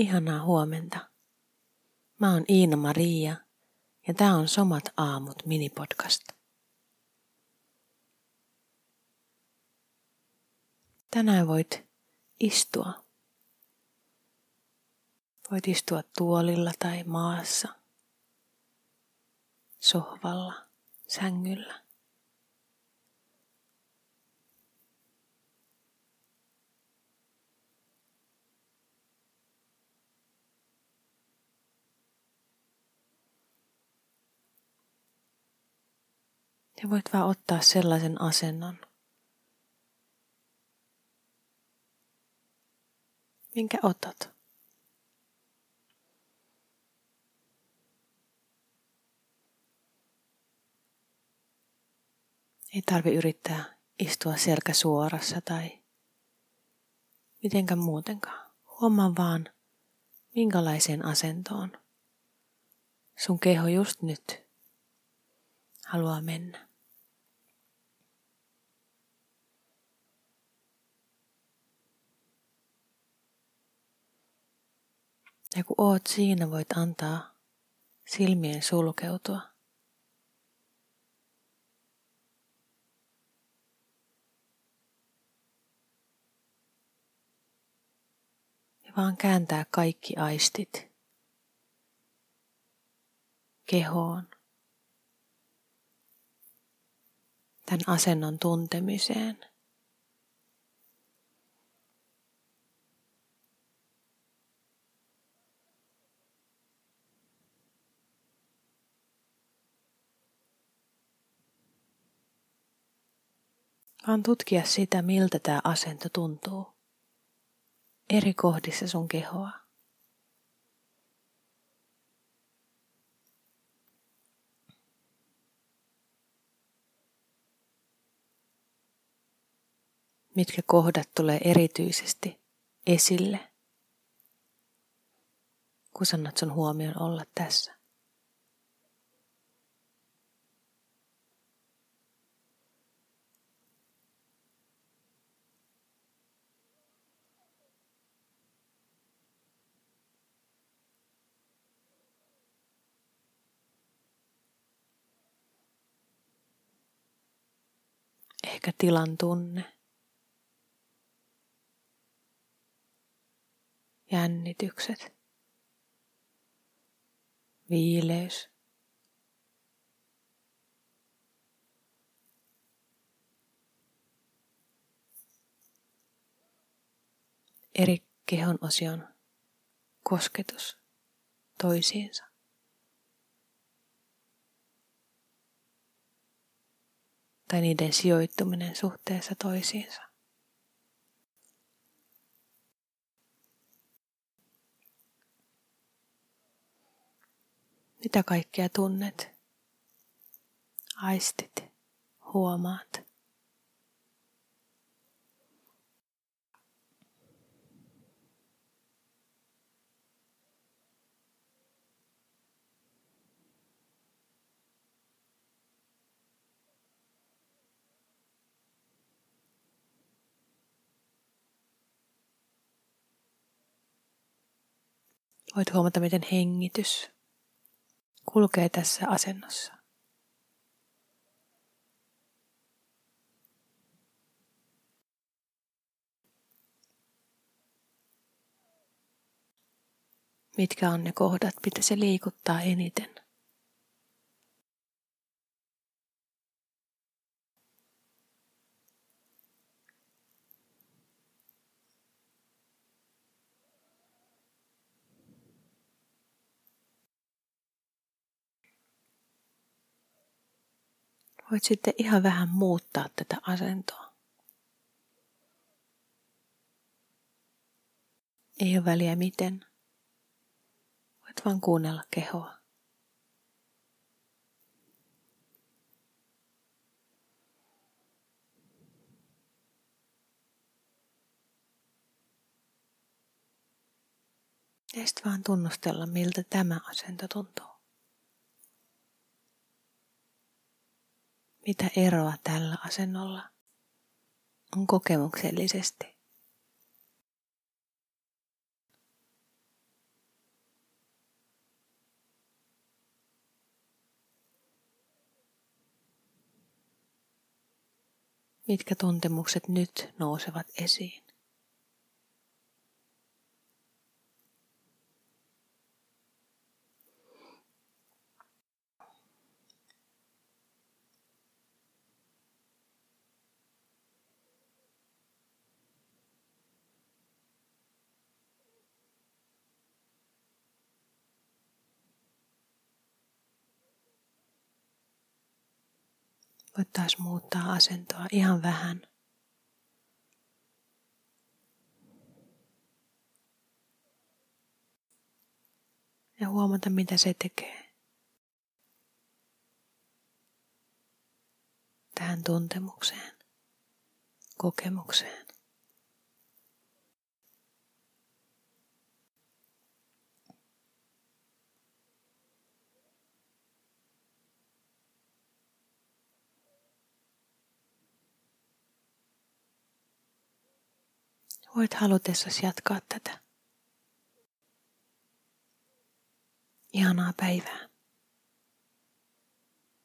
Ihanaa huomenta. Mä oon Iina Maria ja tää on Somat aamut minipodcast. Tänään voit istua. Voit istua tuolilla tai maassa, sohvalla, sängyllä. Ja voit vaan ottaa sellaisen asennon, minkä otat. Ei tarvi yrittää istua selkä suorassa tai mitenkään muutenkaan. Huomaa vaan, minkälaiseen asentoon sun keho just nyt haluaa mennä. Ja kun oot siinä, voit antaa silmien sulkeutua. Ja vaan kääntää kaikki aistit kehoon. Tämän asennon tuntemiseen. Vaan tutkia sitä, miltä tämä asento tuntuu eri kohdissa sun kehoa. Mitkä kohdat tulee erityisesti esille, kun sanot sun huomion olla tässä. Ehkä tilan tunne. Jännitykset. Viileys. Eri kehon osion kosketus toisiinsa. Tai niiden sijoittuminen suhteessa toisiinsa. Mitä kaikkea tunnet, aistit, huomaat? Voit huomata, miten hengitys kulkee tässä asennossa. Mitkä on ne kohdat, mitä se liikuttaa eniten? Voit sitten ihan vähän muuttaa tätä asentoa. Ei ole väliä miten. Voit vaan kuunnella kehoa. Ja sitten vaan tunnustella, miltä tämä asento tuntuu. Mitä eroa tällä asennolla on kokemuksellisesti? Mitkä tuntemukset nyt nousevat esiin? Voit taas muuttaa asentoa ihan vähän. Ja huomata, mitä se tekee. Tähän tuntemukseen, kokemukseen. Voit halutessasi jatkaa tätä. Ihanaa päivää.